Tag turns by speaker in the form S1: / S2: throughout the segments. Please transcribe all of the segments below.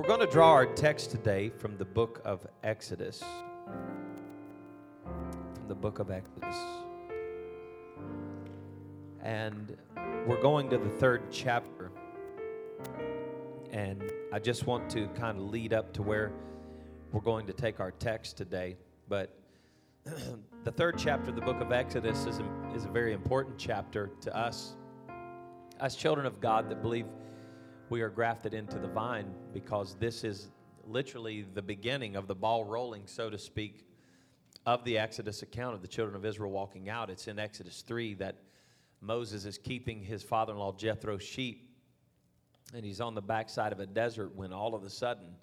S1: We're going to draw our text today from the book of Exodus. From the book of Exodus. And we're going to the third chapter. And I just want to kind of lead up to where we're going to take our text today. But the third chapter of the book of Exodus is a, is a very important chapter to us, as children of God that believe we are grafted into the vine because this is literally the beginning of the ball rolling, so to speak, of the Exodus account of the children of Israel walking out. It's in Exodus 3 that Moses is keeping his father in law Jethro's sheep, and he's on the backside of a desert when all of a sudden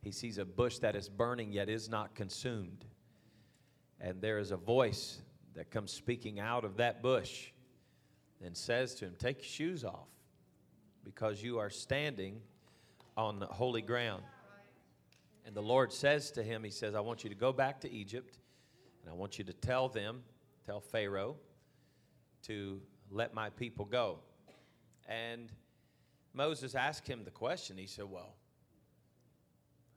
S1: he sees a bush that is burning yet is not consumed. And there is a voice that comes speaking out of that bush and says to him, Take your shoes off because you are standing on holy ground. And the Lord says to him, He says, I want you to go back to Egypt, and I want you to tell them, tell Pharaoh, to let my people go. And Moses asked him the question. He said, Well,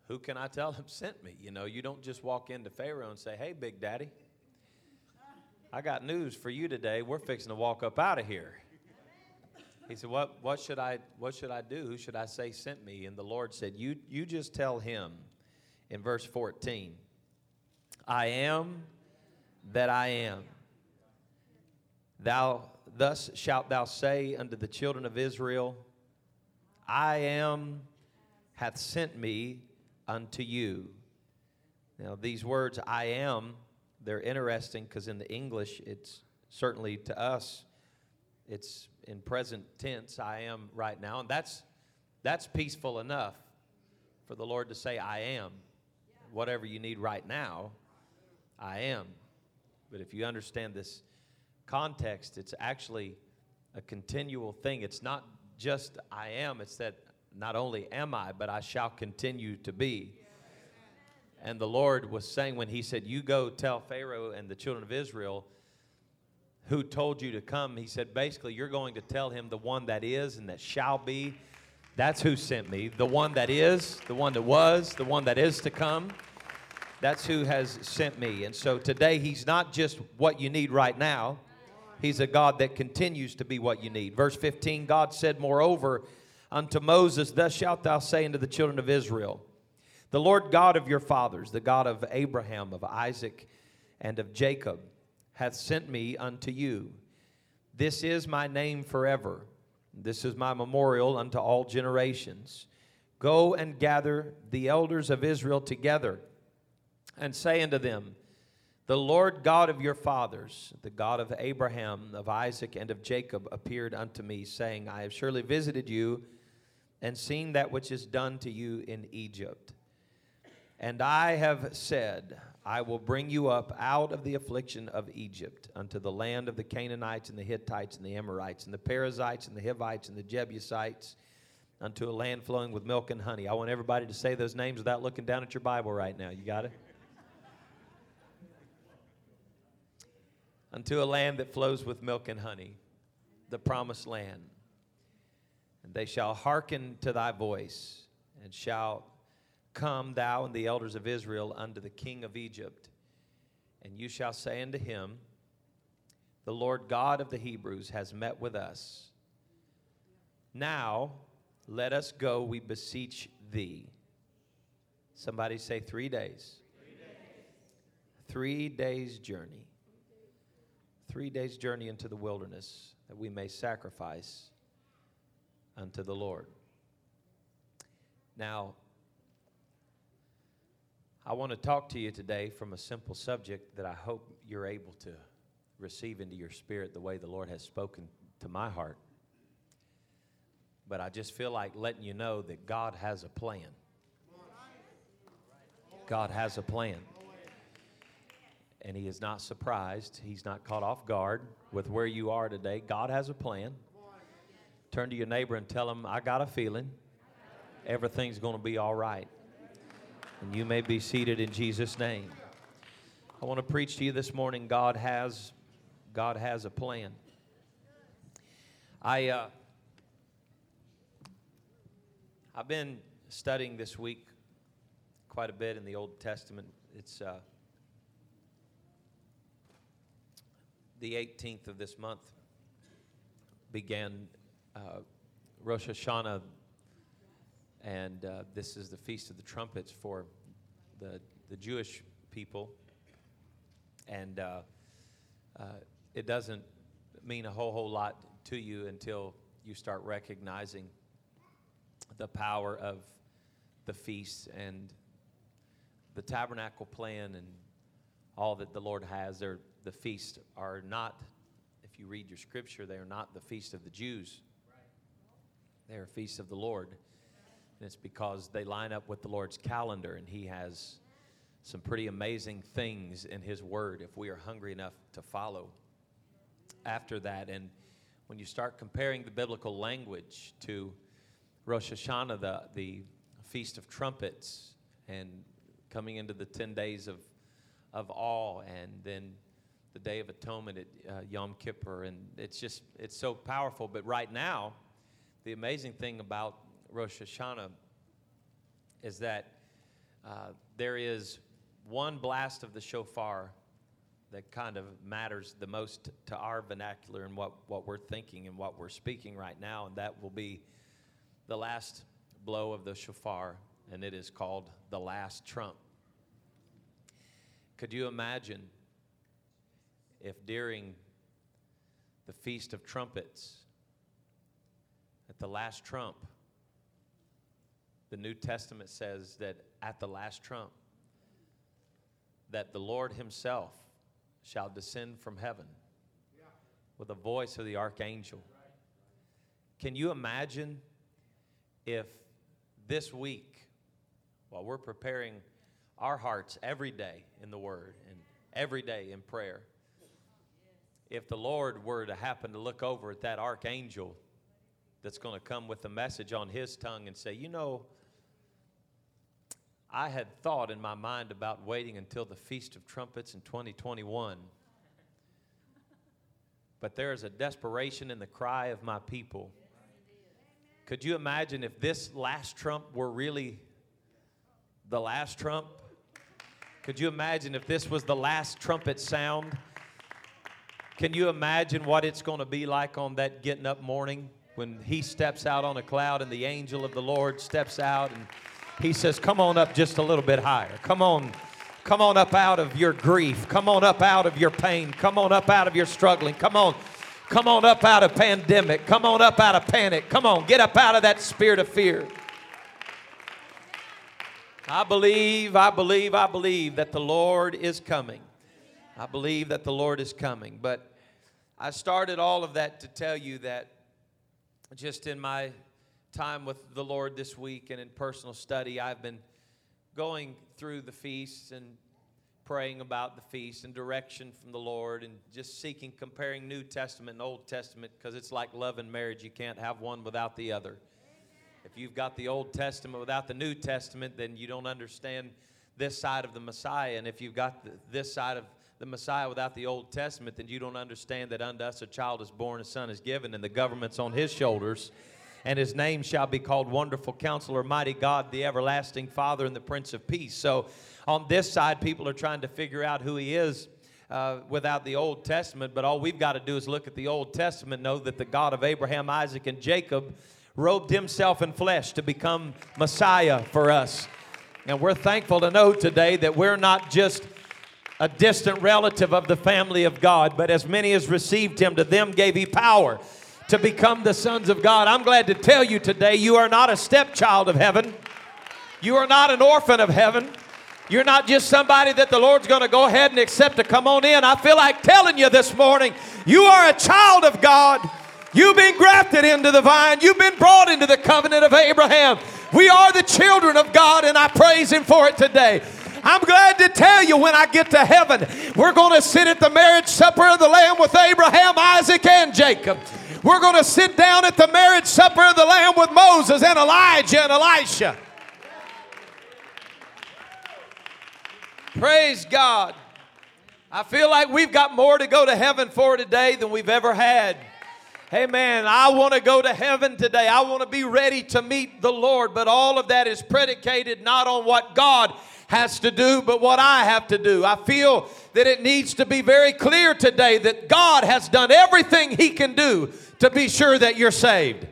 S1: who can I tell him sent me? You know, you don't just walk into Pharaoh and say, Hey, Big Daddy, I got news for you today. We're fixing to walk up out of here. He said, what, what, should I, what should I do? Who should I say sent me? And the Lord said, you, you just tell him in verse 14, I am that I am. Thou thus shalt thou say unto the children of Israel, I am hath sent me unto you. Now, these words, I am, they're interesting because in the English, it's certainly to us, it's in present tense, I am right now. And that's, that's peaceful enough for the Lord to say, I am. Whatever you need right now, I am. But if you understand this context, it's actually a continual thing. It's not just I am, it's that not only am I, but I shall continue to be. And the Lord was saying when He said, You go tell Pharaoh and the children of Israel, who told you to come. He said, basically, you're going to tell him the one that is and that shall be. That's who sent me. The one that is, the one that was, the one that is to come. That's who has sent me. And so today, he's not just what you need right now, he's a God that continues to be what you need. Verse 15 God said, Moreover, unto Moses, Thus shalt thou say unto the children of Israel, The Lord God of your fathers, the God of Abraham, of Isaac, and of Jacob, hath sent me unto you. This is my name forever. This is my memorial unto all generations. Go and gather the elders of Israel together and say unto them, The Lord God of your fathers, the God of Abraham, of Isaac, and of Jacob, appeared unto me, saying, I have surely visited you and seen that which is done to you in Egypt. And I have said, I will bring you up out of the affliction of Egypt unto the land of the Canaanites and the Hittites and the Amorites and the Perizzites and the Hivites and the Jebusites unto a land flowing with milk and honey. I want everybody to say those names without looking down at your Bible right now. You got it? unto a land that flows with milk and honey, the promised land. And they shall hearken to thy voice and shall Come, thou and the elders of Israel, unto the king of Egypt, and you shall say unto him, The Lord God of the Hebrews has met with us. Now let us go, we beseech thee. Somebody say three days. Three days, journey. Three days journey into the wilderness that we may sacrifice unto the Lord. Now, I want to talk to you today from a simple subject that I hope you're able to receive into your spirit the way the Lord has spoken to my heart. But I just feel like letting you know that God has a plan. God has a plan. And He is not surprised, He's not caught off guard with where you are today. God has a plan. Turn to your neighbor and tell him, I got a feeling everything's going to be all right. And you may be seated in Jesus' name. I want to preach to you this morning. God has, God has a plan. I, uh, I've been studying this week quite a bit in the Old Testament. It's uh, the 18th of this month began uh, Rosh Hashanah, and uh, this is the Feast of the Trumpets for the, the Jewish people. And uh, uh, it doesn't mean a whole, whole lot to you until you start recognizing the power of the feast and the tabernacle plan and all that the Lord has. They're, the feasts are not, if you read your scripture, they are not the feast of the Jews. They are feasts of the Lord. And it's because they line up with the Lord's calendar, and He has some pretty amazing things in His Word if we are hungry enough to follow after that. And when you start comparing the biblical language to Rosh Hashanah, the, the Feast of Trumpets, and coming into the 10 days of, of awe, and then the Day of Atonement at uh, Yom Kippur. And it's just, it's so powerful. But right now, the amazing thing about Rosh Hashanah is that uh, there is one blast of the shofar that kind of matters the most to our vernacular and what, what we're thinking and what we're speaking right now, and that will be the last blow of the shofar, and it is called the last trump. Could you imagine if during the Feast of Trumpets, at the last trump, the New Testament says that at the last trump, that the Lord Himself shall descend from heaven with the voice of the archangel. Can you imagine if this week, while we're preparing our hearts every day in the Word and every day in prayer, if the Lord were to happen to look over at that archangel that's going to come with a message on his tongue and say, You know, I had thought in my mind about waiting until the Feast of Trumpets in 2021. But there is a desperation in the cry of my people. Could you imagine if this last trump were really the last trump? Could you imagine if this was the last trumpet sound? Can you imagine what it's going to be like on that getting up morning when he steps out on a cloud and the angel of the Lord steps out and he says, Come on up just a little bit higher. Come on. Come on up out of your grief. Come on up out of your pain. Come on up out of your struggling. Come on. Come on up out of pandemic. Come on up out of panic. Come on. Get up out of that spirit of fear. I believe, I believe, I believe that the Lord is coming. I believe that the Lord is coming. But I started all of that to tell you that just in my time with the Lord this week and in personal study, I've been going through the feasts and praying about the feast and direction from the Lord and just seeking, comparing New Testament and Old Testament because it's like love and marriage. You can't have one without the other. If you've got the Old Testament without the New Testament, then you don't understand this side of the Messiah. And if you've got the, this side of the Messiah without the Old Testament, then you don't understand that unto us a child is born, a son is given, and the government's on his shoulders and his name shall be called Wonderful Counselor, Mighty God, the Everlasting Father, and the Prince of Peace. So on this side, people are trying to figure out who he is. Uh, without the Old Testament, but all we've got to do is look at the Old Testament, know that the God of Abraham, Isaac, and Jacob robed himself in flesh to become Messiah for us. And we're thankful to know today that we're not just a distant relative of the family of God, but as many as received him, to them gave he power to become the sons of God. I'm glad to tell you today you are not a stepchild of heaven. You are not an orphan of heaven. You're not just somebody that the Lord's going to go ahead and accept to come on in. I feel like telling you this morning you are a child of God. You've been grafted into the vine, you've been brought into the covenant of Abraham. We are the children of God, and I praise Him for it today. I'm glad to tell you when I get to heaven, we're going to sit at the marriage supper of the Lamb with Abraham, Isaac, and Jacob. We're going to sit down at the marriage supper of the Lamb with Moses and Elijah and Elisha. Praise God. I feel like we've got more to go to heaven for today than we've ever had. Hey man, I want to go to heaven today. I want to be ready to meet the Lord. But all of that is predicated not on what God has to do, but what I have to do. I feel that it needs to be very clear today that God has done everything He can do to be sure that you're saved.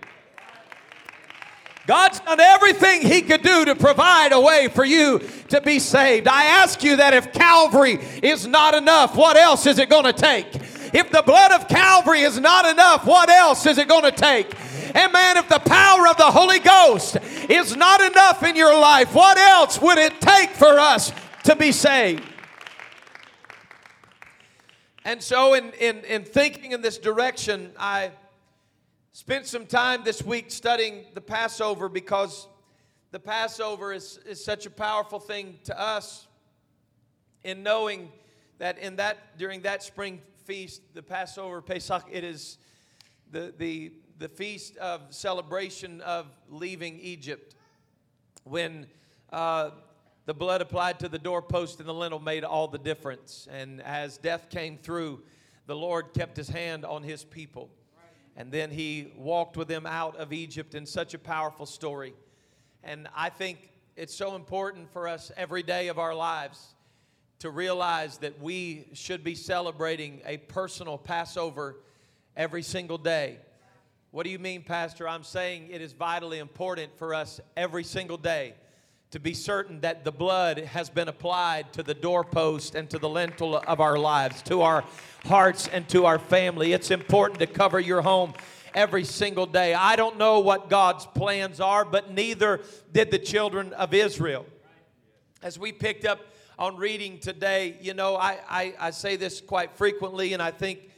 S1: God's done everything He could do to provide a way for you to be saved. I ask you that if Calvary is not enough, what else is it going to take? If the blood of Calvary is not enough, what else is it going to take? And man, if the power of the Holy Ghost is not enough in your life, what else would it take for us to be saved? And so, in, in, in thinking in this direction, I spent some time this week studying the Passover because the Passover is, is such a powerful thing to us in knowing that in that during that spring feast, the Passover, Pesach, it is the, the, the feast of celebration of leaving Egypt. When uh, the blood applied to the doorpost and the lintel made all the difference. And as death came through, the Lord kept his hand on his people. And then he walked with them out of Egypt in such a powerful story. And I think it's so important for us every day of our lives to realize that we should be celebrating a personal Passover every single day. What do you mean, Pastor? I'm saying it is vitally important for us every single day to be certain that the blood has been applied to the doorpost and to the lintel of our lives, to our hearts and to our family. It's important to cover your home every single day. I don't know what God's plans are, but neither did the children of Israel. As we picked up on reading today, you know, I, I, I say this quite frequently, and I think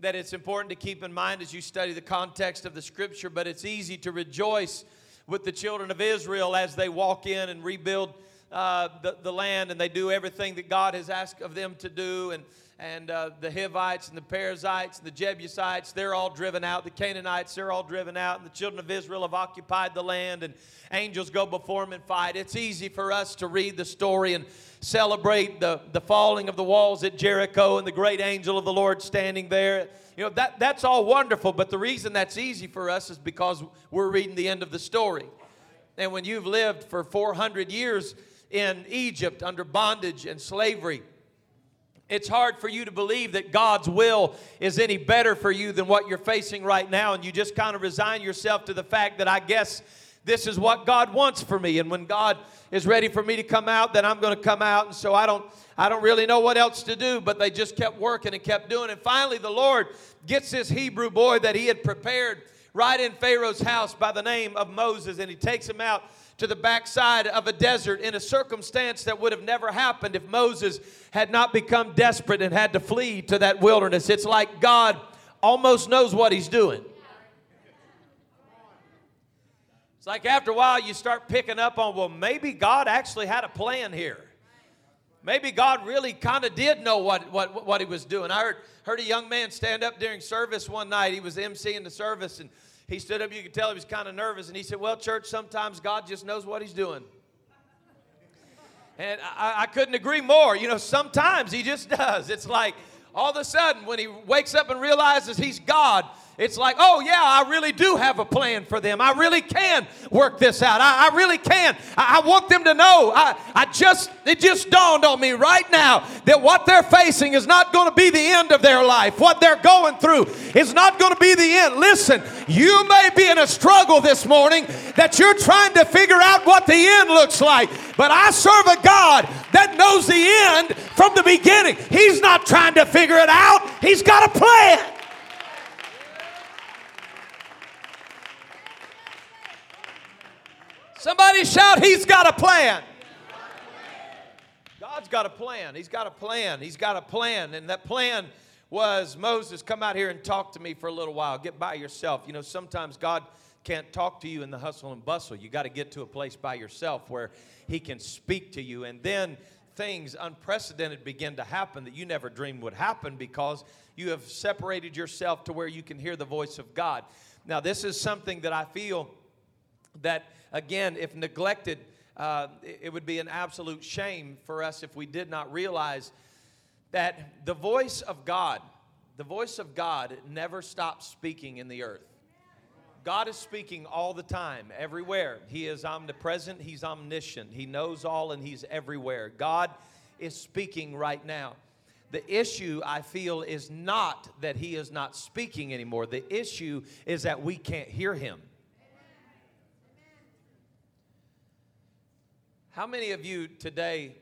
S1: that it's important to keep in mind as you study the context of the scripture, but it's easy to rejoice with the children of Israel as they walk in and rebuild uh, the, the land and they do everything that God has asked of them to do. And, and uh, the Hivites and the Perizzites and the Jebusites, they're all driven out. The Canaanites, they're all driven out. And the children of Israel have occupied the land, and angels go before them and fight. It's easy for us to read the story and celebrate the, the falling of the walls at Jericho and the great angel of the Lord standing there. You know, that, that's all wonderful, but the reason that's easy for us is because we're reading the end of the story. And when you've lived for 400 years in Egypt under bondage and slavery, it's hard for you to believe that God's will is any better for you than what you're facing right now. And you just kind of resign yourself to the fact that I guess this is what God wants for me. And when God is ready for me to come out, then I'm going to come out. And so I don't, I don't really know what else to do, but they just kept working and kept doing. And finally, the Lord gets this Hebrew boy that he had prepared right in Pharaoh's house by the name of Moses, and he takes him out to the backside of a desert in a circumstance that would have never happened if Moses had not become desperate and had to flee to that wilderness. It's like God almost knows what he's doing. It's like after a while you start picking up on, well, maybe God actually had a plan here. Maybe God really kind of did know what, what, what he was doing. I heard, heard a young man stand up during service one night. He was emceeing the service and he stood up, you could tell he was kind of nervous, and he said, Well, church, sometimes God just knows what he's doing. And I, I couldn't agree more. You know, sometimes he just does. It's like all of a sudden when he wakes up and realizes he's God, it's like, oh, yeah, I really do have a plan for them. I really can work this out. I, I really can. I, I, want them to know. I, I just, it just dawned on me right now that what they're facing is not going to be the end of their life. What they're going through is not going to be the end. Listen, you may be in a struggle this morning that you're trying to figure out what the end looks like. But I serve a God that knows the end from the beginning. He's not trying to figure it out, He's got a plan. Somebody shout, He's got a plan. God's got a plan. He's got a plan. He's got a plan. And that plan was Moses, come out here and talk to me for a little while. Get by yourself. You know, sometimes God can't talk to you in the hustle and bustle. You got to get to a place by yourself where He can speak to you. And then things unprecedented begin to happen that you never dreamed would happen because you have separated yourself to where you can hear the voice of God. Now, this is something that I feel that again, if neglected, uh, it would be an absolute shame for us if we did not realize that the voice of God the voice of God never stops speaking in the earth. God is speaking all the time, everywhere. He is omnipresent, He's omniscient, He knows all, and He's everywhere. God is speaking right now. The issue, I feel, is not that He is not speaking anymore. The issue is that we can't hear Him. How many of you today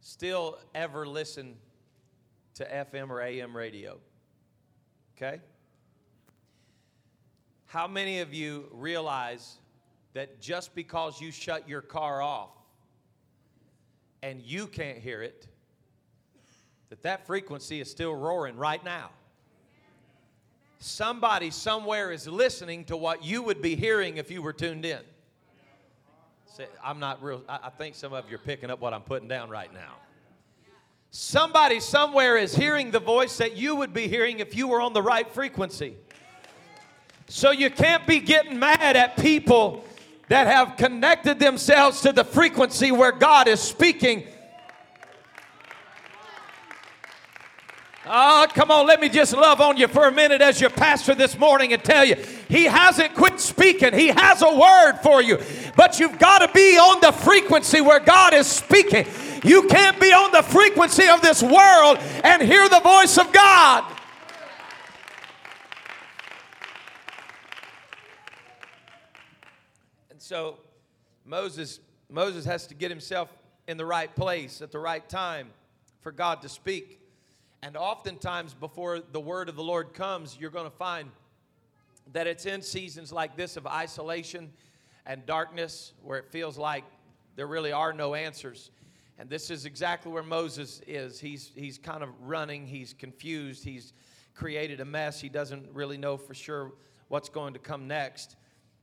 S1: still ever listen to FM or AM radio? Okay? How many of you realize that just because you shut your car off and you can't hear it, that that frequency is still roaring right now? Somebody somewhere is listening to what you would be hearing if you were tuned in. I'm not real, I think some of you are picking up what I'm putting down right now. Somebody somewhere is hearing the voice that you would be hearing if you were on the right frequency. So you can't be getting mad at people that have connected themselves to the frequency where God is speaking. Oh, come on, let me just love on you for a minute as your pastor this morning and tell you he hasn't quit speaking. He has a word for you, but you've got to be on the frequency where God is speaking. You can't be on the frequency of this world and hear the voice of God. And so Moses Moses has to get himself in the right place at the right time for God to speak. And oftentimes before the word of the Lord comes, you're going to find that it's in seasons like this of isolation and darkness where it feels like there really are no answers. And this is exactly where Moses is. He's, he's kind of running, he's confused, he's created a mess. He doesn't really know for sure what's going to come next.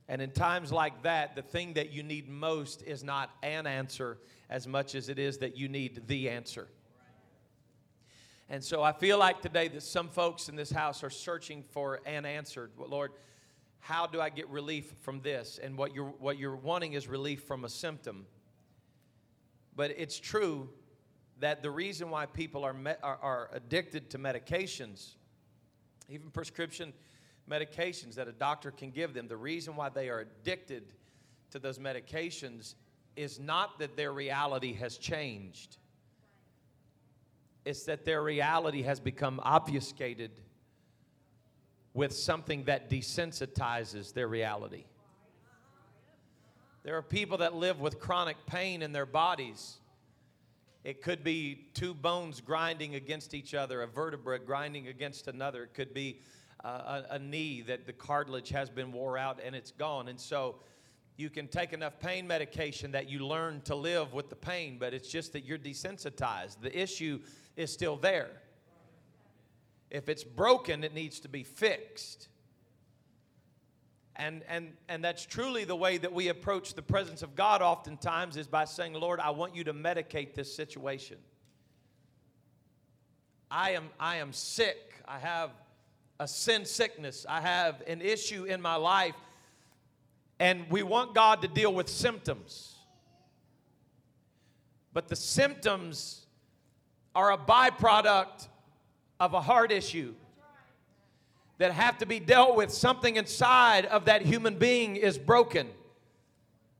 S1: And in times like that, the thing that you need most is not an answer as much as it is that you need the answer. And so I feel like today that some folks in this house are searching for an answer. Lord, how do I get relief from this? And what you're, what you're wanting is relief from a symptom. But it's true that the reason why people are, are, are addicted to medications, even prescription medications that a doctor can give them, the reason why they are addicted to those medications is not that their reality has changed. It's that their reality has become obfuscated with something that desensitizes their reality. There are people that live with chronic pain in their bodies. It could be two bones grinding against each other, a vertebra grinding against another. It could be uh, a, a, knee that the cartilage has been wore out and it's gone. And so you can take enough pain medication that you learn to live with the pain, but it's just that you're desensitized. The issue is still there. If it's broken, it needs to be fixed. And, and, and that's truly the way that we approach the presence of God oftentimes is by saying, Lord, I want you to medicate this situation. I am, I am sick. I have a sin sickness. I have an issue in my life. And we want God to deal with symptoms. But the symptoms are a byproduct of a heart issue that have to be dealt with. Something inside of that human being is broken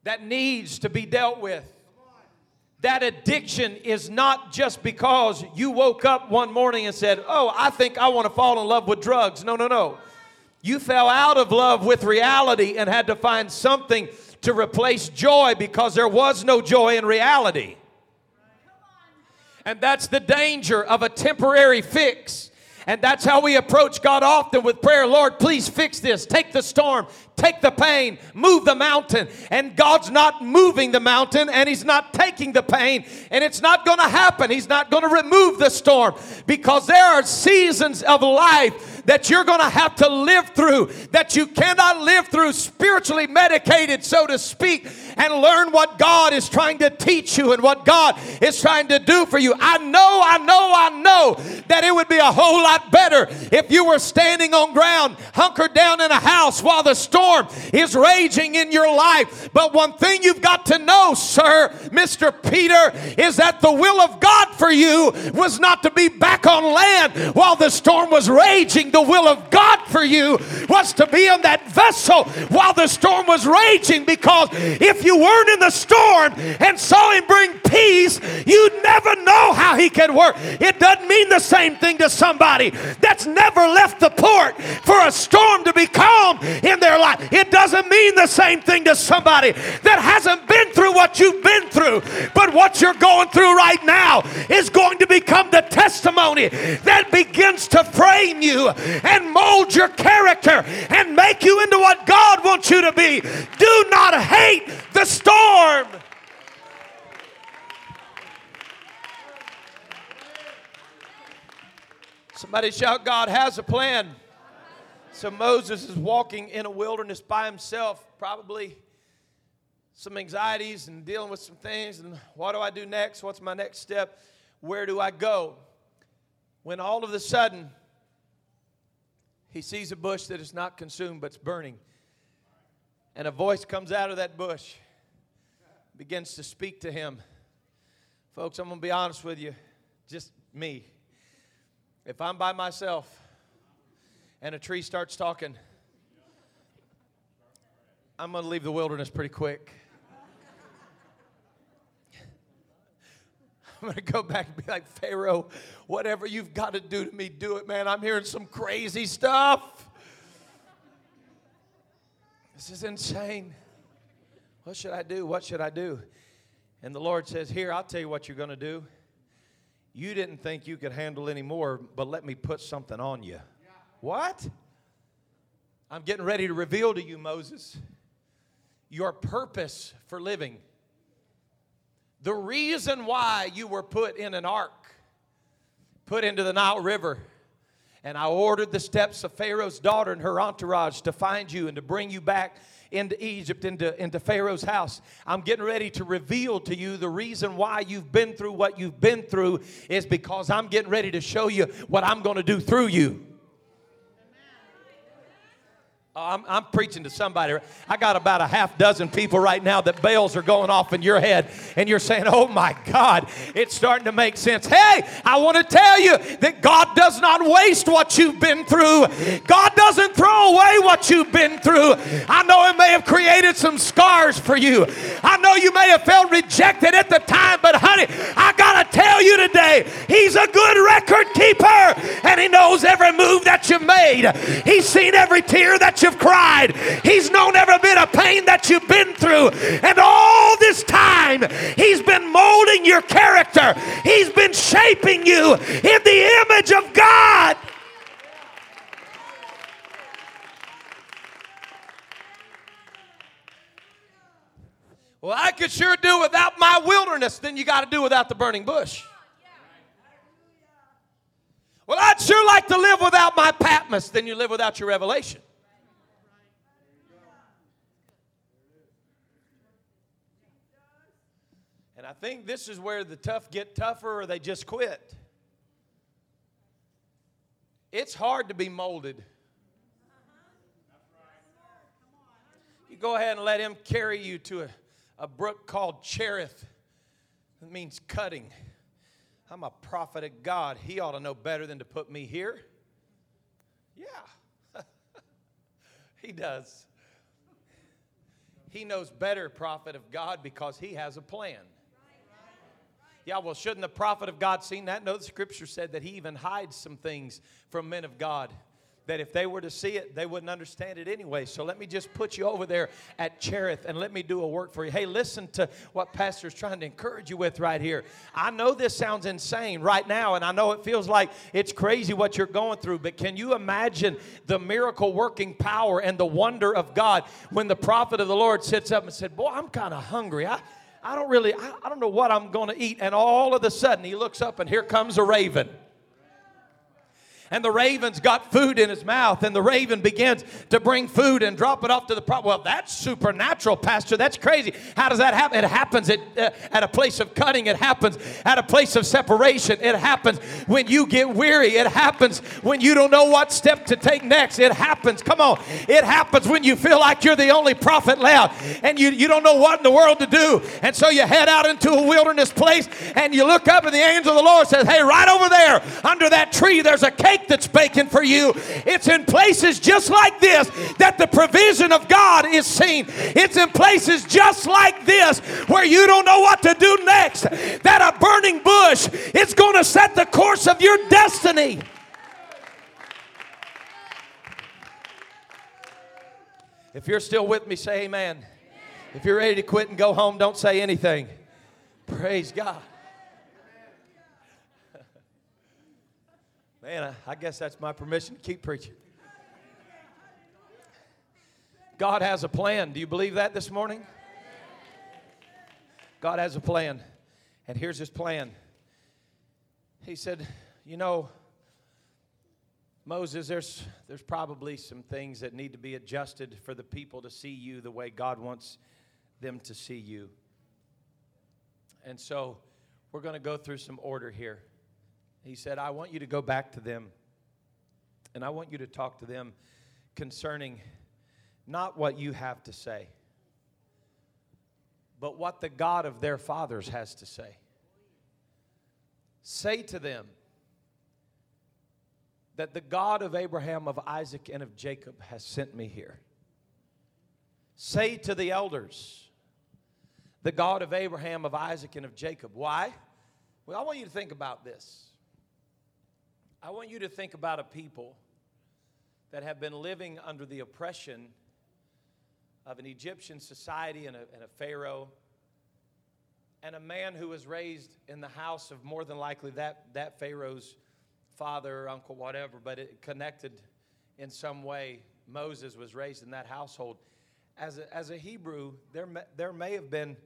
S1: that needs to be dealt with. That addiction is not just because you woke up one morning and said, Oh, I think I want to fall in love with drugs. No, no, no. You fell out of love with reality and had to find something to replace joy because there was no joy in reality. And that's the danger of a temporary fix and that's how we approach God often with prayer. Lord, please fix this. Take the storm, take the pain, move the mountain. And God's not moving the mountain and He's not taking the pain. And it's not going to happen. He's not going to remove the storm because there are seasons of life that you're going to have to live through that you cannot live through spiritually medicated, so to speak, and learn what God is trying to teach you and what God is trying to do for you. I know, I know, I know that it would be a whole lot better if you were standing on ground, hunkered down in a house while the storm storm is raging in your life. But one thing you've got to know, sir, Mr. Peter, is that the will of God for you was not to be back on land while the storm was raging. The will of God for you was to be in that vessel while the storm was raging because if you weren't in the storm and saw him bring peace, you'd never know how he could work. It doesn't mean the same thing to somebody that's never left the port for a storm to be calm in their life. It doesn't mean the same thing to somebody that hasn't been through what you've been through. But what you're going through right now is going to become the testimony that begins to frame you and mold your character and make you into what God wants you to be. Do not hate the storm. Somebody shout, God has a plan. So Moses is walking in a wilderness by himself, probably some anxieties and dealing with some things. And what do I do next? What's my next step? Where do I go? When all of a sudden, he sees a bush that is not consumed but it's burning. And a voice comes out of that bush, begins to speak to him. Folks, I'm going to be honest with you, just me. If I'm by myself and a tree starts talking, I'm going to leave the wilderness pretty quick. I'm going to go back and be like, Pharaoh, whatever you've got to do to me, do it, man. I'm hearing some crazy stuff. This is insane. What should I do? What should I do? And the Lord says, Here, I'll tell you what you're going to do. You didn't think you could handle any more, but let me put something on you. What? I'm getting ready to reveal to you, Moses, your purpose for living. The reason why you were put in an ark, put into the Nile River, and I ordered the steps of Pharaoh's daughter and her entourage to find you and to bring you back into Egypt, into, into Pharaoh's house. I'm getting ready to reveal to you the reason why you've been through what you've been through is because I'm getting ready to show you what I'm going to do through you. I'm, I'm, preaching to somebody. I got about a half dozen people right now that bells are going off in your head, and you're saying, Oh my God, it's starting to make sense. Hey, I want to tell you that God does not waste what you've been through, God doesn't throw away what you've been through. I know it may have created some scars for you, I know you may have felt rejected at the time, but honey, I got to tell you today, He's a good record keeper, and He knows every move that you made, He's seen every tear that you you've cried. He's known every bit of pain that you've been through. And all this time, He's been molding your character, He's been shaping you in the image of God. Well, I could sure do without my wilderness. Then you got to do without the burning bush. Well, I'd sure like to live without my Patmos. Then you live without your revelation. I think this is where the tough get tougher or they just quit. It's hard to be molded. You go ahead and let him carry you to a, a brook called Cherith. It means cutting. I'm a prophet of God. He ought to know better than to put me here. Yeah, he does. He knows better, prophet of God, because he has a plan. Yeah, well, shouldn't the prophet of God seen that? No, the scripture said that he even hides some things from men of God. That if they were to see it, they wouldn't understand it anyway. So let me just put you over there at Cherith and let me do a work for you. Hey, listen to what Pastor's trying to encourage you with right here. I know this sounds insane right now, and I know it feels like it's crazy what you're going through, but can you imagine the miracle working power and the wonder of God when the prophet of the Lord sits up and said, Boy, I'm kind of hungry. I, I don't really, I, I don't know what I'm going to eat. And all of a sudden, he looks up and here comes a raven. And the raven's got food in his mouth, and the raven begins to bring food and drop it off to the prophet. Well, that's supernatural, Pastor. That's crazy. How does that happen? It happens at, uh, at a place of cutting, it happens at a place of separation, it happens when you get weary, it happens when you don't know what step to take next. It happens, come on, it happens when you feel like you're the only prophet left and you, you don't know what in the world to do. And so you head out into a wilderness place and you look up, and the angel of the Lord says, Hey, right over there under that tree, there's a cave cake that's baking for you. It's in places just like this that the provision of God is seen. It's in places just like this where you don't know what to do next. That a burning bush is going to set the course of your destiny. If you're still with me, say amen. amen. If you're ready to quit and go home, don't say anything. Praise God. Man, I, guess that's my permission to keep preaching. God has a plan. Do you believe that this morning? God has a plan. And here's his plan. He said, You know, Moses, there's, there's probably some things that need to be adjusted for the people to see you the way God wants them to see you. And so we're going to go through some order here. He said, I want you to go back to them and I want you to talk to them concerning not what you have to say, but what the God of their fathers has to say. Say to them that the God of Abraham, of Isaac, and of Jacob has sent me here. Say to the elders, the God of Abraham, of Isaac, and of Jacob. Why? Well, I want you to think about this. I want you to think about a people that have been living under the oppression of an Egyptian society and a, and a Pharaoh, and a man who was raised in the house of more than likely that, that Pharaoh's father, uncle, whatever, but it connected in some way. Moses was raised in that household. As a, as a Hebrew, there may, there may have been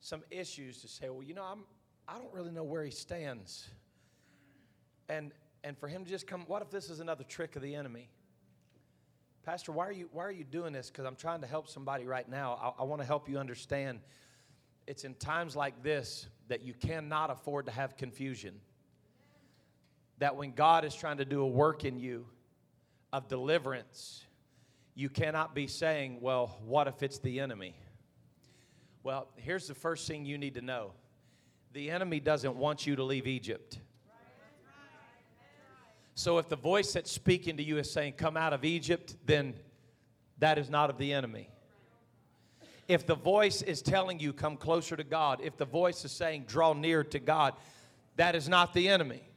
S1: some issues to say, well, you know, I'm, I don't really know where he stands and and for him to just come what if this is another trick of the enemy? Pastor why are you why are you doing this? Because i'm trying to help somebody right now. I, I want to help you understand. It's in times like this that you cannot afford to have confusion. That when god is trying to do a work in you of deliverance you cannot be saying well what if it's the enemy? Well here's the first thing you need to know. The enemy doesn't want you to leave egypt so if the voice that's speaking to you is saying, Come out of Egypt, then that is not of the enemy. If the voice is telling you, Come closer to God, if the voice is saying, Draw near to God, that is not the enemy.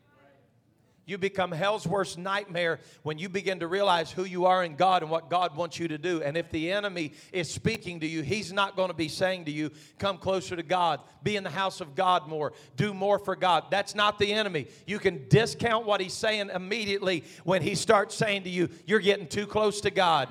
S1: You become hell's worst nightmare when you begin to realize who you are in God and what God wants you to do. And if the enemy is speaking to you, he's not going to be saying to you, Come closer to God, be in the house of God more, do more for God. That's not the enemy. You can discount what he's saying immediately when he starts saying to you, You're getting too close to God.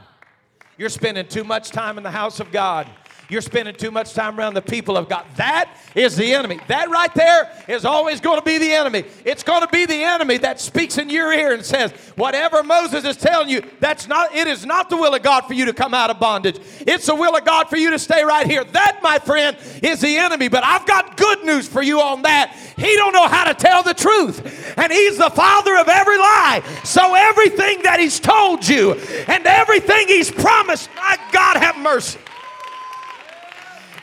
S1: You're spending too much time in the house of God. You're spending too much time around the people of God. That is the enemy. That right there is always going to be the enemy. It's going to be the enemy that speaks in your ear and says, whatever Moses is telling you, that's not, it is not the will of God for you to come out of bondage. It's the will of God for you to stay right here. That, my friend, is the enemy. But I've got good news for you on that. He don't know how to tell the truth. And he's the father of every lie. So everything that he's told you and everything he's promised, my God have mercy.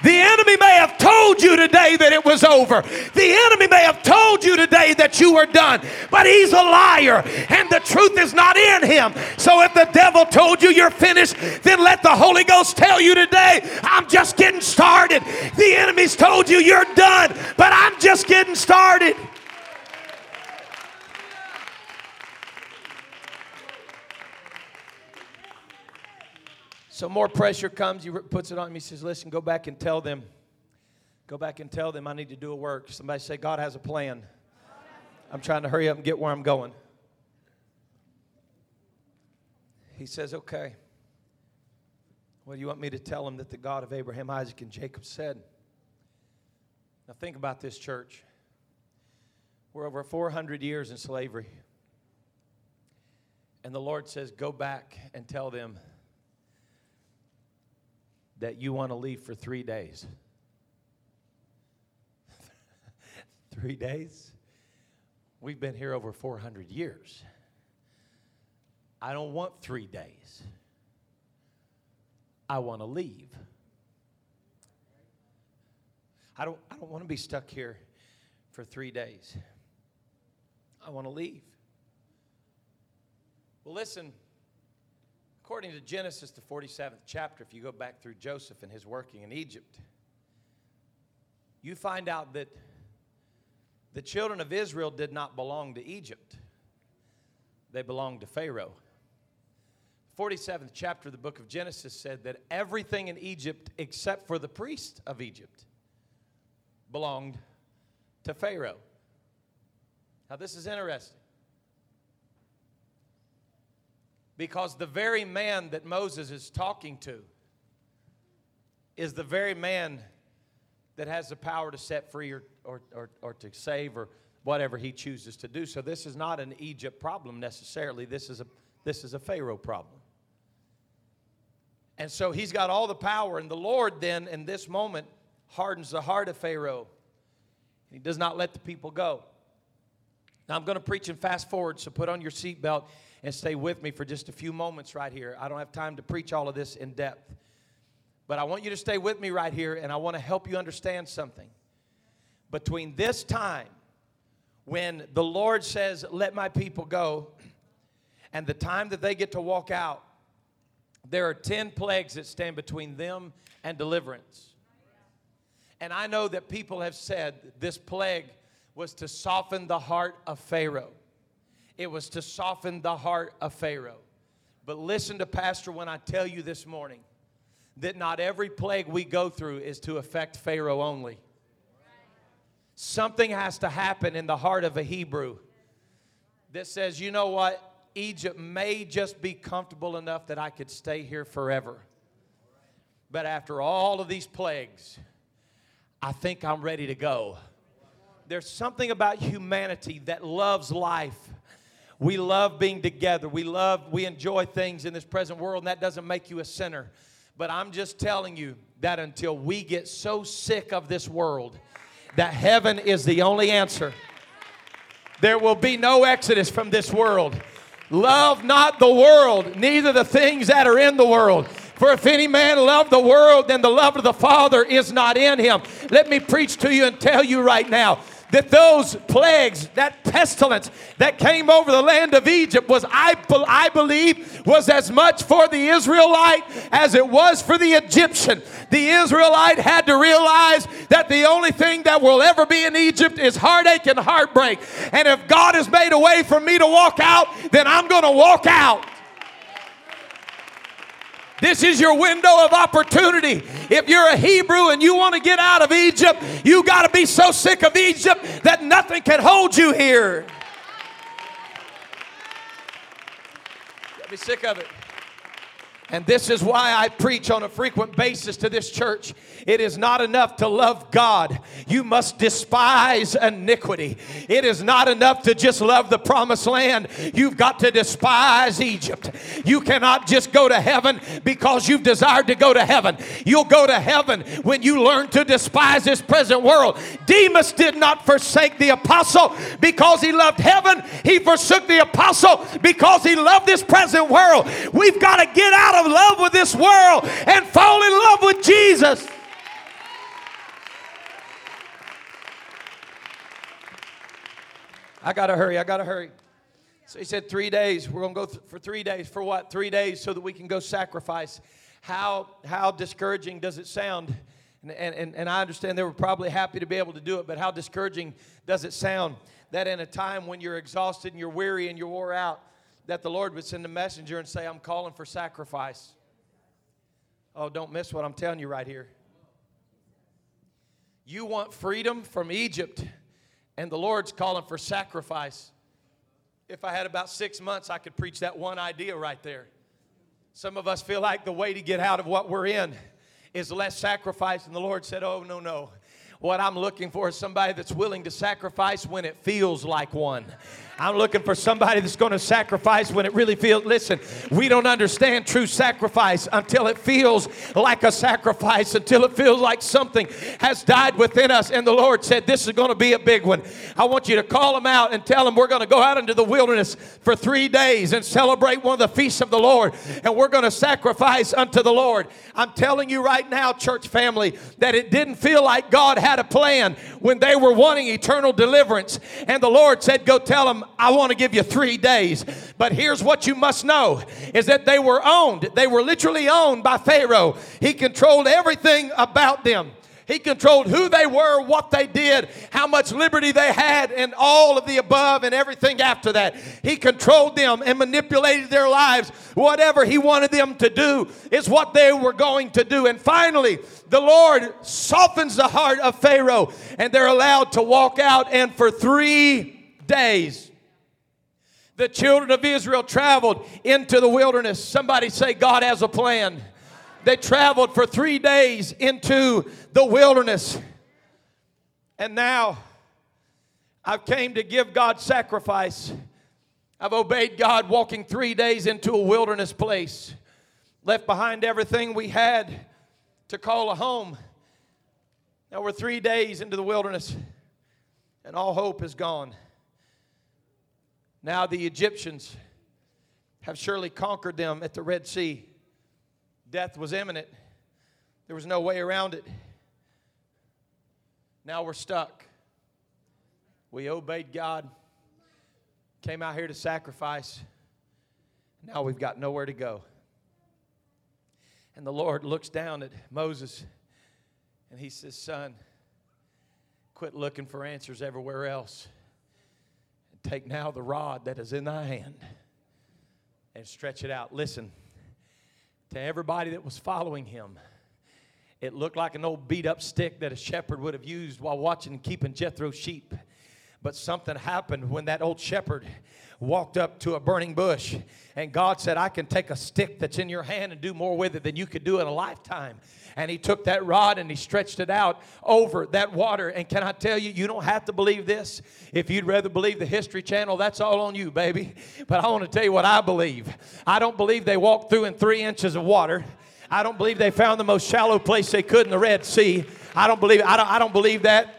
S1: The enemy may have told you today that it was over. The enemy may have told you today that you were done, but he's a liar and the truth is not in him. So if the devil told you you're finished, then let the Holy Ghost tell you today, I'm just getting started. The enemy's told you you're done, but I'm just getting started. So more pressure comes. He puts it on me. He says, "Listen, go back and tell them. Go back and tell them I need to do a work." Somebody say, "God has a plan." I'm trying to hurry up and get where I'm going. He says, "Okay. Well, do you want me to tell them that the God of Abraham, Isaac, and Jacob said?" Now think about this, church. We're over 400 years in slavery. And the Lord says, Go back and tell them that you want to leave for three days. three days? We've been here over 400 years. I don't want three days. I want to leave. I don't, I don't want to be stuck here for three days. I want to leave. Well, listen, according to Genesis, the 47th chapter, if you go back through Joseph and his working in Egypt, you find out that the children of Israel did not belong to Egypt, they belonged to Pharaoh. 47th chapter of the book of Genesis said that everything in Egypt except for the priest of Egypt belonged to Pharaoh. Now, this is interesting. Because the very man that Moses is talking to is the very man that has the power to set free or, or, or, or, to save or whatever he chooses to do. So this is not an Egypt problem necessarily. This is a, this is a Pharaoh problem. And so he's got all the power. And the Lord then, in this moment, hardens the heart of Pharaoh. He does not let the people go. Now, I'm going to preach and fast forward, so put on your seatbelt and stay with me for just a few moments right here. I don't have time to preach all of this in depth. But I want you to stay with me right here, and I want to help you understand something. Between this time when the Lord says, Let my people go, and the time that they get to walk out, there are 10 plagues that stand between them and deliverance. And I know that people have said this plague was to soften the heart of Pharaoh. It was to soften the heart of Pharaoh. But listen to Pastor when I tell you this morning that not every plague we go through is to affect Pharaoh only. Something has to happen in the heart of a Hebrew that says, you know what? Egypt may just be comfortable enough that I could stay here forever. But after all of these plagues, I think I'm ready to go. There's something about humanity that loves life. We love being together. We love, we enjoy things in this present world, and that doesn't make you a sinner. But I'm just telling you that until we get so sick of this world that heaven is the only answer, there will be no exodus from this world. Love not the world, neither the things that are in the world. For if any man love the world, then the love of the Father is not in him. Let me preach to you and tell you right now that those plagues, that pestilence that came over the land of Egypt was, I, I believe, was as much for the Israelite as it was for the Egyptian. The Israelite had to realize that the only thing that will ever be in Egypt is heartache and heartbreak. And if God has made a way for me to walk out, then I'm going to walk out. This is your window of opportunity. If you're a Hebrew and you want to get out of Egypt, you got to be so sick of Egypt that nothing can hold you here. You be sick of it. And this is why I preach on a frequent basis to this church. It is not enough to love God, you must despise iniquity. It is not enough to just love the promised land, you've got to despise Egypt. You cannot just go to heaven because you've desired to go to heaven. You'll go to heaven when you learn to despise this present world. Demas did not forsake the apostle because he loved heaven, he forsook the apostle because he loved this present world. We've got to get out of love with this world and fall in love with Jesus. I got to hurry. I got to hurry. So he said, Three days. We're going to go th- for three days. For what? Three days so that we can go sacrifice. How, how discouraging does it sound? And, and, and I understand they were probably happy to be able to do it, but how discouraging does it sound that in a time when you're exhausted and you're weary and you're wore out, that the Lord would send a messenger and say, I'm calling for sacrifice. Oh, don't miss what I'm telling you right here. You want freedom from Egypt, and the Lord's calling for sacrifice. If I had about six months, I could preach that one idea right there. Some of us feel like the way to get out of what we're in is less sacrifice, and the Lord said, Oh, no, no. What I'm looking for is somebody that's willing to sacrifice when it feels like one. I'm looking for somebody that's going to sacrifice when it really feels. Listen, we don't understand true sacrifice until it feels like a sacrifice, until it feels like something has died within us. And the Lord said, This is going to be a big one. I want you to call them out and tell them we're going to go out into the wilderness for three days and celebrate one of the feasts of the Lord. And we're going to sacrifice unto the Lord. I'm telling you right now, church family, that it didn't feel like God had a plan when they were wanting eternal deliverance. And the Lord said, Go tell them I want to give you three days. But here's what you must know is that they were owned. They were literally owned by Pharaoh. He controlled everything about them. He controlled who they were, what they did, how much liberty they had, and all of the above and everything after that. He controlled them and manipulated their lives. Whatever He wanted them to do is what they were going to do. And finally, the Lord softens the heart of Pharaoh, and they're allowed to walk out, and for three days, the children of Israel traveled into the wilderness. Somebody say, God has a plan. They traveled for three days into the wilderness. And now I've came to give God sacrifice. I've obeyed God walking three days into a wilderness place, left behind everything we had to call a home. Now we're three days into the wilderness, and all hope is gone. Now the Egyptians have surely conquered them at the Red Sea. Death was imminent, there was no way around it. Now we're stuck. We obeyed God, came out here to sacrifice. Now we've got nowhere to go. And the Lord looks down at Moses and he says, Son, quit looking for answers everywhere else. Take now the rod that is in thy hand and stretch it out. Listen, to everybody that was following him, it looked like an old beat up stick that a shepherd would have used while watching and keeping Jethro's sheep. But something happened when that old shepherd walked up to a burning bush and God said, I can take a stick that's in your hand and do more with it than you could do in a lifetime. And he took that rod and he stretched it out over that water. And can I tell you, you don't have to believe this. If you'd rather believe the History Channel, that's all on you, baby. But I want to tell you what I believe. I don't believe they walked through in three inches of water. I don't believe they found the most shallow place they could in the Red Sea. I don't believe I don't, I don't believe that.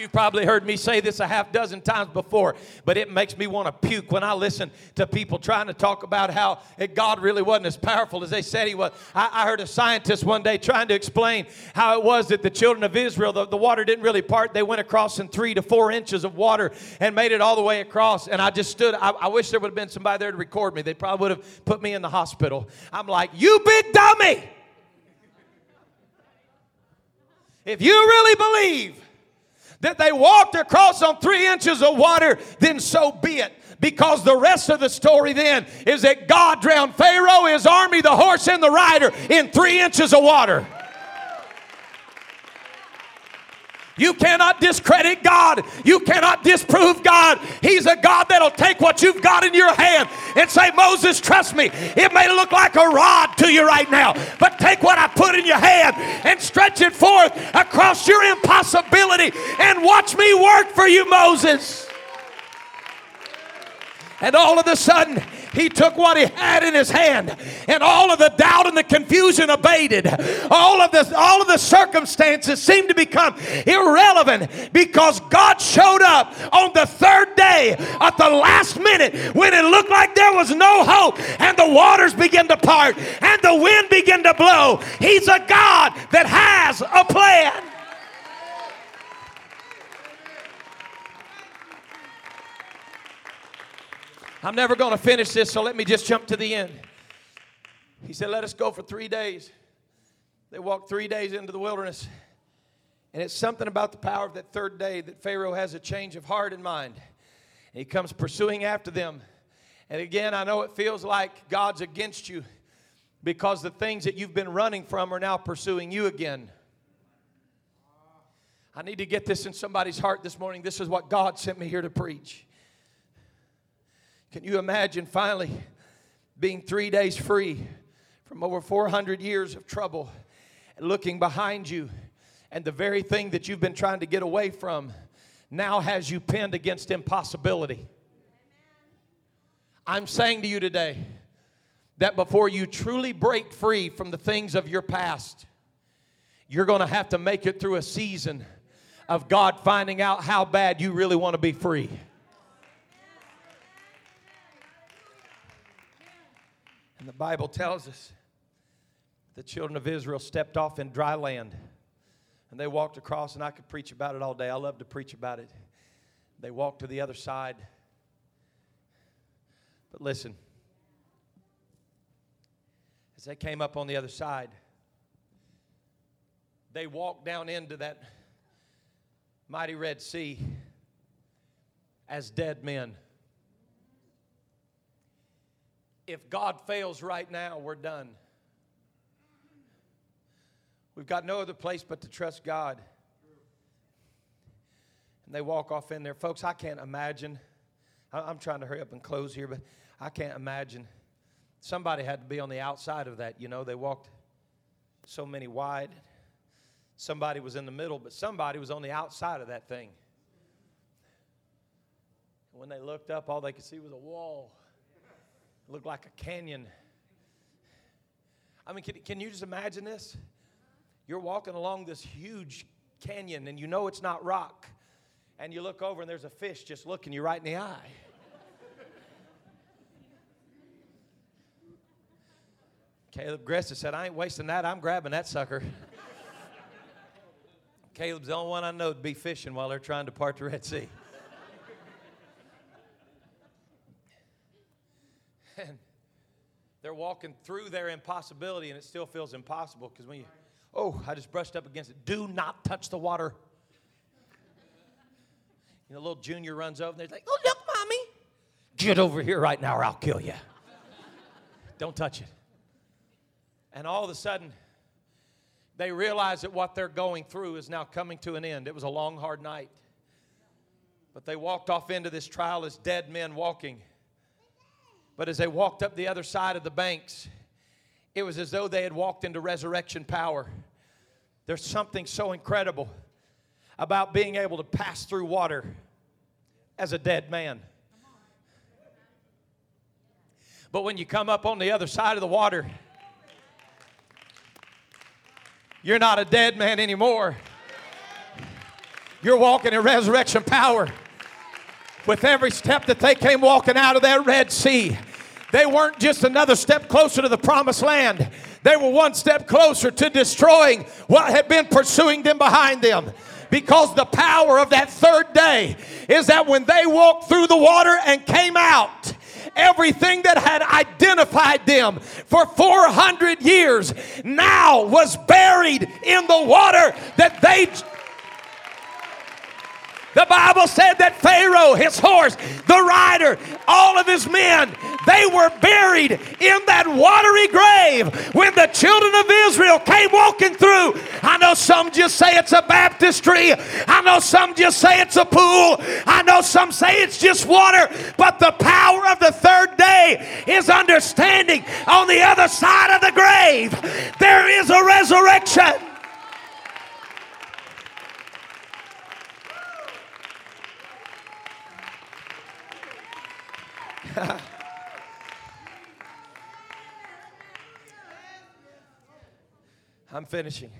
S1: You've probably heard me say this a half dozen times before, but it makes me want to puke when I listen to people trying to talk about how God really wasn't as powerful as they said he was. I, I heard a scientist one day trying to explain how it was that the children of Israel, the, the water didn't really part. They went across in three to four inches of water and made it all the way across. And I just stood, I, I wish there would have been somebody there to record me. They probably would have put me in the hospital. I'm like, you big dummy! If you really believe that they walked across on three inches of water, then so be it. Because the rest of the story then is that God drowned Pharaoh, his army, the horse, and the rider in three inches of water. You cannot discredit God. You cannot disprove God. He's a God that'll take what you've got in your hand and say, Moses, trust me. It may look like a rod to you right now, but take what I put in your hand and stretch it forth across your impossibility and watch me work for you, Moses. And all of a sudden, he took what he had in his hand, and all of the doubt and the confusion abated. All of the all of the circumstances seemed to become irrelevant because God showed up on the third day at the last minute when it looked like there was no hope, and the waters began to part and the wind began to blow. He's a God that has a plan. I'm never going to finish this, so let me just jump to the end. He said, Let us go for three days. They walked three days into the wilderness. And it's something about the power of that third day that Pharaoh has a change of heart and mind. And he comes pursuing after them. And again, I know it feels like God's against you because the things that you've been running from are now pursuing you again. I need to get this in somebody's heart this morning. This is what God sent me here to preach. Can you imagine finally being three days free from over 400 years of trouble and looking behind you And the very thing that you've been trying to get away from now has you pinned against impossibility. I'm saying to you today that before you truly break free from the things of your past, you're going to have to make it through a season of God finding out how bad you really want to be free. And the Bible tells us the children of Israel stepped off in dry land and they walked across, and I could preach about it all day. I love to preach about it. They walked to the other side. But listen, as they came up on the other side, they walked down into that mighty Red Sea as dead men. If God fails right now, we're done. We've got no other place but to trust God. And they walk off in there. Folks, I can't imagine. I'm trying to hurry up and close here, but I can't imagine. Somebody had to be on the outside of that. You know, they walked so many wide. Somebody was in the middle, but somebody was on the outside of that thing. When they looked up, all they could see was a wall. It looked like a canyon. I mean, can, can you just imagine this? You're walking along this huge canyon and you know it's not rock. And you look over and there's a fish just looking you right in the eye. Caleb Gressa said, I ain't wasting that. I'm grabbing that sucker. Caleb's the only one I know to be fishing while they're trying to part the Red Sea. and they're walking through their impossibility, and it still feels impossible because when you Oh, I just brushed up against it. Do not touch the water. You know, little junior runs over and they're like, oh, look, mommy. Get over here right now or I'll kill you. Don't touch it. And all of a sudden, they realize that what they're going through is now coming to an end. It was a long, hard night. But they walked off into this trial as dead men walking. But as they walked up the other side of the banks, it was as though they had walked into resurrection power. There's something so incredible about being able to pass through water as a dead man. But when you come up on the other side of the water, you're not a dead man anymore. You're walking in resurrection power. With every step that they came walking out of that Red Sea, they weren't just another step closer to the promised land, they were one step closer to destroying what had been pursuing them behind them. Because the power of that third day is that when they walked through the water and came out, everything that had identified them for 400 years now was buried in the water that they the Bible said that Pharaoh, his horse, the rider, all of his men, they were buried in that watery grave when the children of Israel came walking through. I know some just say it's a baptistry. I know some just say it's a pool. I know some say it's just water. But the power of the third day is understanding on the other side of the grave, there is a resurrection. I'm finishing.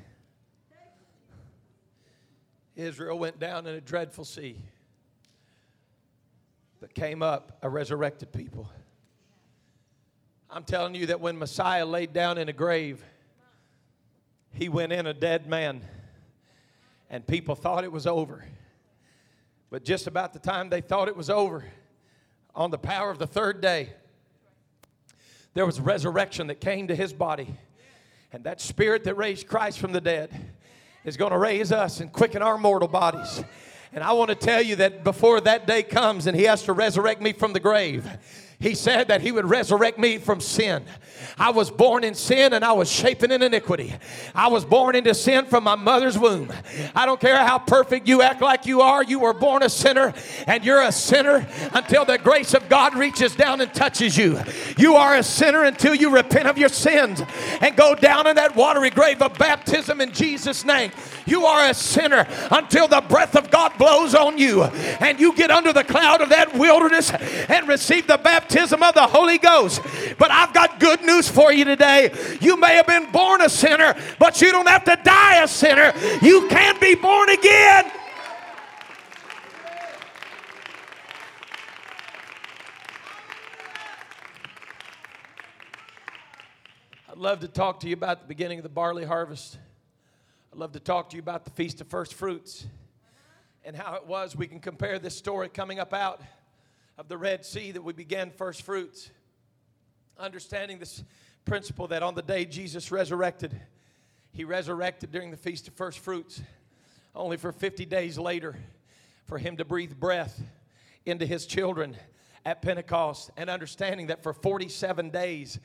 S1: Israel went down in a dreadful sea, but came up a resurrected people. I'm telling you that when Messiah laid down in a grave, he went in a dead man, and people thought it was over. But just about the time they thought it was over, on the power of the third day, there was resurrection that came to his body. And that spirit that raised Christ from the dead is going to raise us and quicken our mortal bodies. And I want to tell you that before that day comes and he has to resurrect me from the grave, He said that He would resurrect me from sin. I was born in sin and I was shapen in iniquity. I was born into sin from my mother's womb. I don't care how perfect you act like you are, you were born a sinner and you're a sinner until the grace of God reaches down and touches you. You are a sinner until you repent of your sins and go down in that watery grave of baptism in Jesus' name. You are a sinner until the breath of God blows on you and you get under the cloud of that wilderness and receive the baptism of the Holy Ghost. But I've got good news for you today. You may have been born a sinner, but you don't have to die a sinner. You can be born again. I'd love to talk to you about the beginning of the barley harvest. I'd love to talk to you about the Feast of First Fruits and how it was. We can compare this story coming up out of the Red Sea that we began first fruits. Understanding this principle that on the day Jesus resurrected, he resurrected during the Feast of First Fruits, only for 50 days later for him to breathe breath into his children at Pentecost, and understanding that for 47 days,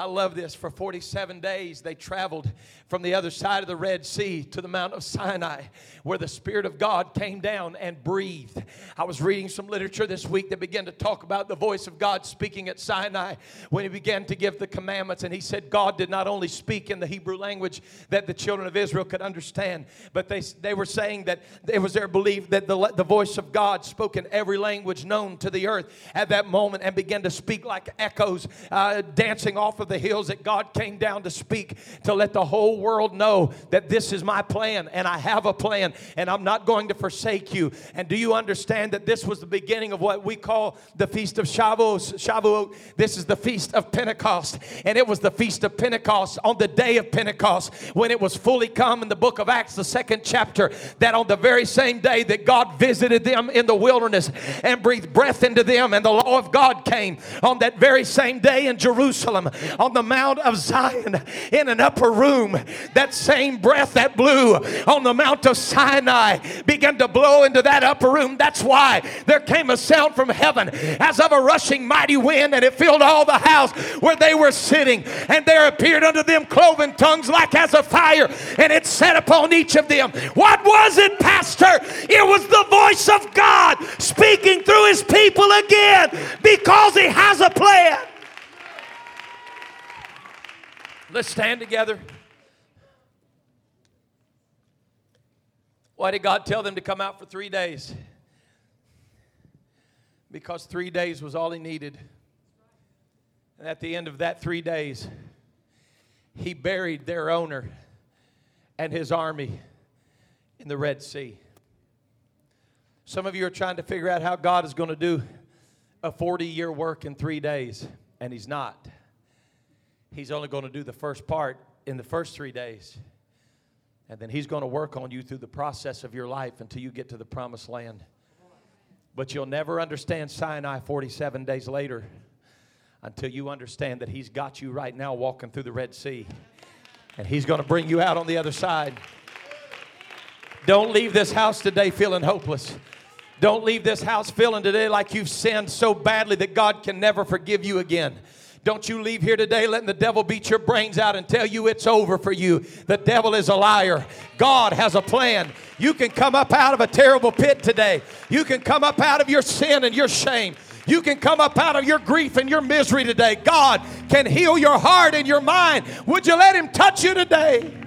S1: I love this. For 47 days, they traveled from the other side of the Red Sea to the Mount of Sinai, where the Spirit of God came down and breathed. I was reading some literature this week that began to talk about the voice of God speaking at Sinai when He began to give the commandments. And He said God did not only speak in the Hebrew language that the children of Israel could understand, but they, they were saying that it was their belief that the, the voice of God spoke in every language known to the earth at that moment and began to speak like echoes, uh, dancing off of the hills that God came down to speak to let the whole world know that this is my plan and I have a plan and I'm not going to forsake you. And do you understand that this was the beginning of what we call the Feast of Shavuot? Shavuot. This is the Feast of Pentecost. And it was the Feast of Pentecost on the day of Pentecost when it was fully come in the book of Acts, the second chapter, that on the very same day that God visited them in the wilderness and breathed breath into them and the law of God came on that very same day in Jerusalem on the Mount of Zion in an upper room. That same breath that blew on the Mount of Sinai began to blow into that upper room. That's why there came a sound from heaven as of a rushing mighty wind, and it filled all the house where they were sitting. And there appeared unto them cloven tongues like as a fire, and it set upon each of them. What was it, Pastor? It was the voice of God speaking through his people again because he has a plan. Let's stand together. Why did God tell them to come out for three days? Because three days was all he needed. And at the end of that three days, he buried their owner and his army in the Red Sea. Some of you are trying to figure out how God is going to do a 40 year work in three days, and he's not. He's only going to do the first part in the first three days. And then He's going to work on you through the process of your life until you get to the promised land. But you'll never understand Sinai 47 days later until you understand that He's got you right now walking through the Red Sea. And He's going to bring you out on the other side. Don't leave this house today feeling hopeless. Don't leave this house feeling today like you've sinned so badly that God can never forgive you again. Don't you leave here today letting the devil beat your brains out and tell you it's over for you. The devil is a liar. God has a plan. You can come up out of a terrible pit today. You can come up out of your sin and your shame. You can come up out of your grief and your misery today. God can heal your heart and your mind. Would you let Him touch you today?